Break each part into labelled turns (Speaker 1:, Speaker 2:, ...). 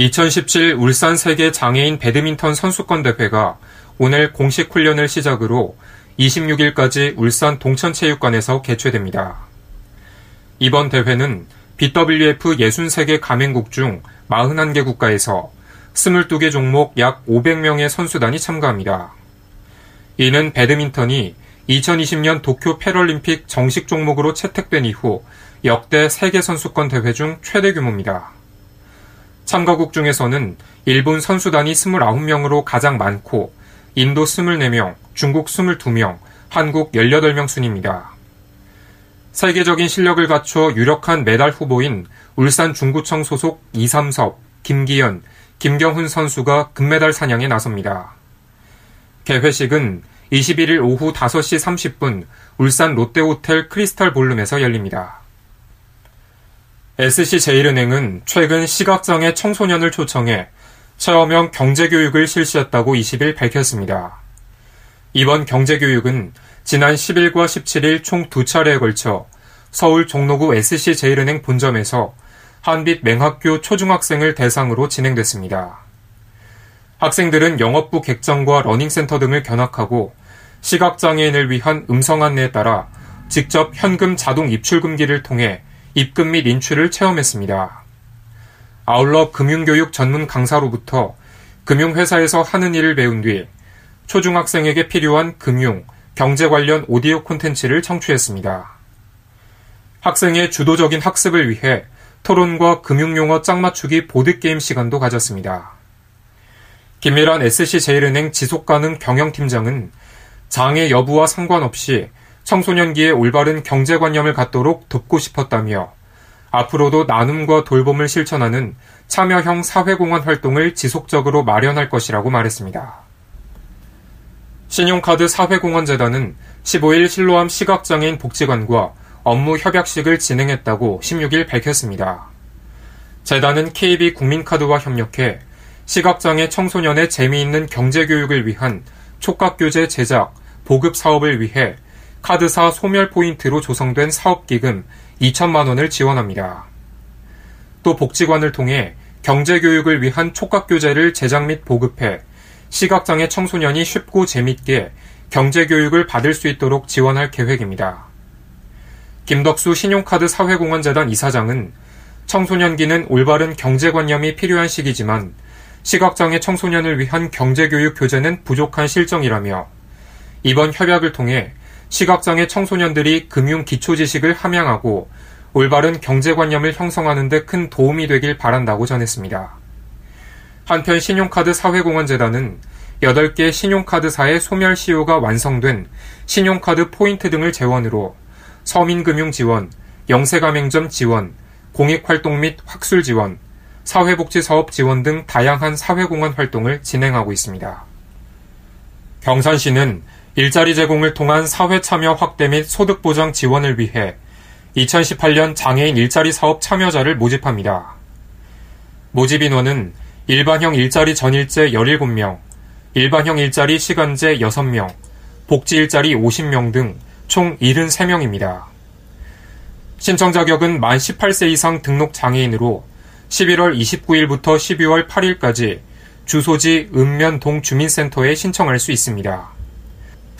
Speaker 1: 2017 울산 세계 장애인 배드민턴 선수권 대회가 오늘 공식 훈련을 시작으로 26일까지 울산 동천체육관에서 개최됩니다. 이번 대회는 BWF 63개 가맹국 중 41개 국가에서 22개 종목 약 500명의 선수단이 참가합니다. 이는 배드민턴이 2020년 도쿄 패럴림픽 정식 종목으로 채택된 이후 역대 세계 선수권 대회 중 최대 규모입니다. 참가국 중에서는 일본 선수단이 29명으로 가장 많고 인도 24명, 중국 22명, 한국 18명 순입니다. 세계적인 실력을 갖춰 유력한 메달 후보인 울산 중구청 소속 이삼섭, 김기현, 김경훈 선수가 금메달 사냥에 나섭니다. 개회식은 21일 오후 5시 30분 울산 롯데호텔 크리스탈 볼룸에서 열립니다. SC제일은행은 최근 시각장애 청소년을 초청해 체험형 경제교육을 실시했다고 20일 밝혔습니다. 이번 경제교육은 지난 10일과 17일 총 두 차례에 걸쳐 서울 종로구 SC제일은행 본점에서 한빛 맹학교 초중학생을 대상으로 진행됐습니다. 학생들은 영업부 객장과 러닝센터 등을 견학하고 시각장애인을 위한 음성 안내에 따라 직접 현금 자동 입출금기를 통해 입금 및 인출을 체험했습니다. 아울러 금융교육 전문 강사로부터 금융회사에서 하는 일을 배운 뒤 초중학생에게 필요한 금융, 경제 관련 오디오 콘텐츠를 청취했습니다. 학생의 주도적인 학습을 위해 토론과 금융용어 짝맞추기 보드게임 시간도 가졌습니다. 김미란 SC제일은행 지속가능 경영팀장은 장애 여부와 상관없이 청소년기에 올바른 경제관념을 갖도록 돕고 싶었다며 앞으로도 나눔과 돌봄을 실천하는 참여형 사회공헌 활동을 지속적으로 마련할 것이라고 말했습니다. 신용카드 사회공헌재단은 15일 실로암 시각장애인 복지관과 업무 협약식을 진행했다고 16일 밝혔습니다. 재단은 KB 국민카드와 협력해 시각장애 청소년의 재미있는 경제교육을 위한 촉각교재 제작, 보급 사업을 위해 카드사 소멸 포인트로 조성된 사업기금 2천만 원을 지원합니다. 또 복지관을 통해 경제교육을 위한 촉각교재를 제작 및 보급해 시각장애 청소년이 쉽고 재밌게 경제교육을 받을 수 있도록 지원할 계획입니다. 김덕수 신용카드 사회공헌재단 이사장은 청소년기는 올바른 경제관념이 필요한 시기지만 시각장애 청소년을 위한 경제교육 교재는 부족한 실정이라며 이번 협약을 통해 시각장애 청소년들이 금융 기초 지식을 함양하고 올바른 경제관념을 형성하는 데 큰 도움이 되길 바란다고 전했습니다. 한편 신용카드 사회공헌재단은 8개 신용카드사의 소멸 시효가 완성된 신용카드 포인트 등을 재원으로 서민금융 지원, 영세가맹점 지원, 공익활동 및 확술 지원, 사회복지사업 지원 등 다양한 사회공헌 활동을 진행하고 있습니다. 경산시는 일자리 제공을 통한 사회 참여 확대 및 소득 보장 지원을 위해 2018년 장애인 일자리 사업 참여자를 모집합니다. 모집 인원은 일반형 일자리 전일제 17명, 일반형 일자리 시간제 6명, 복지 일자리 50명 등 총 73명입니다. 신청 자격은 만 18세 이상 등록 장애인으로 11월 29일부터 12월 8일까지 주소지 읍면동 주민센터에 신청할 수 있습니다.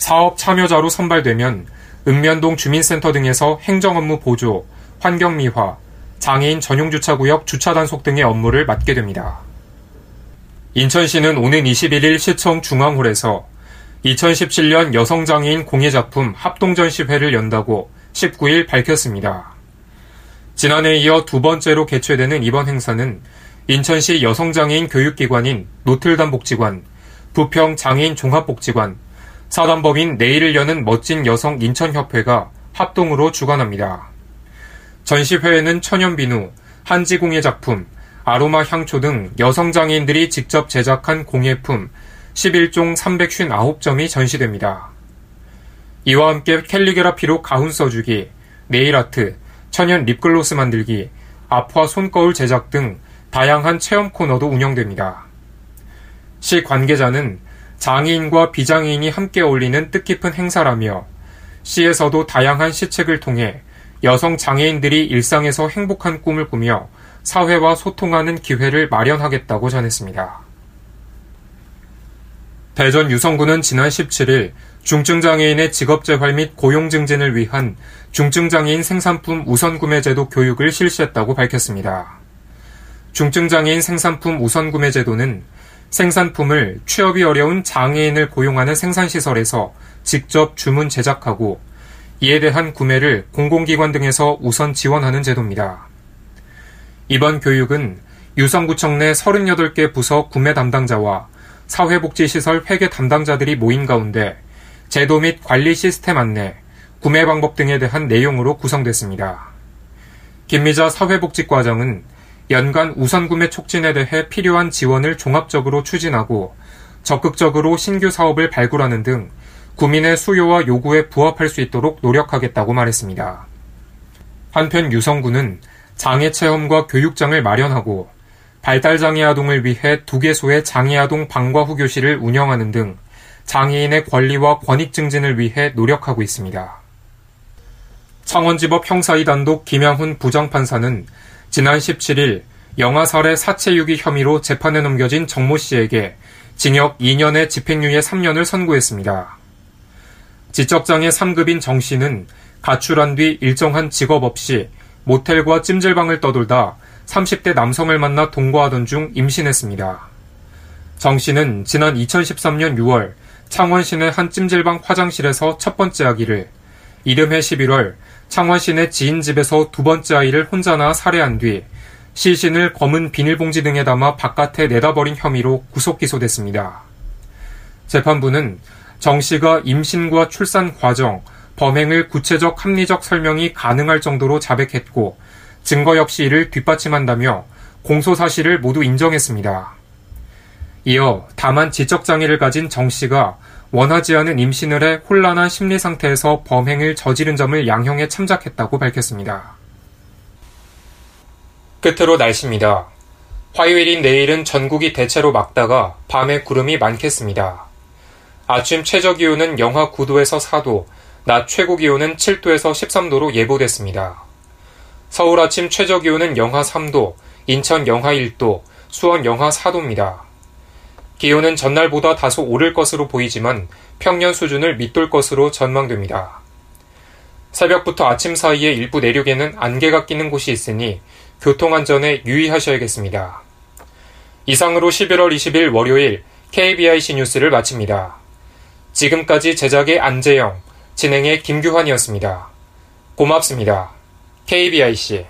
Speaker 1: 사업 참여자로 선발되면 읍면동 주민센터 등에서 행정 업무 보조, 환경미화, 장애인 전용 주차구역 주차 단속 등의 업무를 맡게 됩니다. 인천시는 오는 21일 시청 중앙홀에서 2017년 여성장애인 공예작품 합동전시회를 연다고 19일 밝혔습니다. 지난해에 이어 두 번째로 개최되는 이번 행사는 인천시 여성장애인 교육기관인 노틀담 복지관, 부평 장애인 종합복지관, 사단법인 내일을 여는 멋진 여성 인천협회가 합동으로 주관합니다. 전시회에는 천연비누, 한지공예 작품, 아로마 향초 등 여성 장애인들이 직접 제작한 공예품 11종 359점이 전시됩니다. 이와 함께 캘리그라피로 가운 써주기, 네일아트, 천연 립글로스 만들기, 아파 손거울 제작 등 다양한 체험 코너도 운영됩니다. 시 관계자는 장애인과 비장애인이 함께 어울리는 뜻깊은 행사라며 시에서도 다양한 시책을 통해 여성 장애인들이 일상에서 행복한 꿈을 꾸며 사회와 소통하는 기회를 마련하겠다고 전했습니다. 대전 유성구는 지난 17일 중증장애인의 직업재활 및 고용 증진을 위한 중증장애인 생산품 우선구매제도 교육을 실시했다고 밝혔습니다. 중증장애인 생산품 우선구매제도는 생산품을 취업이 어려운 장애인을 고용하는 생산시설에서 직접 주문 제작하고 이에 대한 구매를 공공기관 등에서 우선 지원하는 제도입니다. 이번 교육은 유성구청 내 38개 부서 구매 담당자와 사회복지시설 회계 담당자들이 모인 가운데 제도 및 관리 시스템 안내, 구매 방법 등에 대한 내용으로 구성됐습니다. 김미자 사회복지과장은 연간 우선 구매 촉진에 대해 필요한 지원을 종합적으로 추진하고 적극적으로 신규 사업을 발굴하는 등 구민의 수요와 요구에 부합할 수 있도록 노력하겠다고 말했습니다. 한편 유성구는 장애 체험과 교육장을 마련하고 발달장애 아동을 위해 두 개소의 장애 아동 방과 후 교실을 운영하는 등 장애인의 권리와 권익 증진을 위해 노력하고 있습니다. 창원지법 형사위 단독 김양훈 부장판사는 지난 17일 영아 살해 사체 유기 혐의로 재판에 넘겨진 정모 씨에게 징역 2년의 집행유예 3년을 선고했습니다. 지적장애 3급인 정 씨는 가출한 뒤 일정한 직업 없이 모텔과 찜질방을 떠돌다 30대 남성을 만나 동거하던 중 임신했습니다. 정 씨는 지난 2013년 6월 창원 시내 한 찜질방 화장실에서 첫 번째 아기를, 이듬해 11월 창원 시내 지인 집에서 두 번째 아이를 혼자 낳아 살해한 뒤 시신을 검은 비닐봉지 등에 담아 바깥에 내다버린 혐의로 구속 기소됐습니다. 재판부는 정 씨가 임신과 출산 과정, 범행을 구체적 합리적 설명이 가능할 정도로 자백했고 증거 역시 이를 뒷받침한다며 공소 사실을 모두 인정했습니다. 이어 다만 지적장애를 가진 정 씨가 원하지 않은 임신을 해 혼란한 심리 상태에서 범행을 저지른 점을 양형에 참작했다고 밝혔습니다. 끝으로 날씨입니다. 화요일인 내일은 전국이 대체로 맑다가 밤에 구름이 많겠습니다. 아침 최저 기온은 영하 9도에서 4도, 낮 최고 기온은 7도에서 13도로 예보됐습니다. 서울 아침 최저 기온은 영하 3도, 인천 영하 1도, 수원 영하 4도입니다. 기온은 전날보다 다소 오를 것으로 보이지만 평년 수준을 밑돌 것으로 전망됩니다. 새벽부터 아침 사이에 일부 내륙에는 안개가 끼는 곳이 있으니 교통안전에 유의하셔야겠습니다. 이상으로 11월 20일 월요일 KBIC 뉴스를 마칩니다. 지금까지 제작의 안재영, 진행의 김규환이었습니다. 고맙습니다. KBIC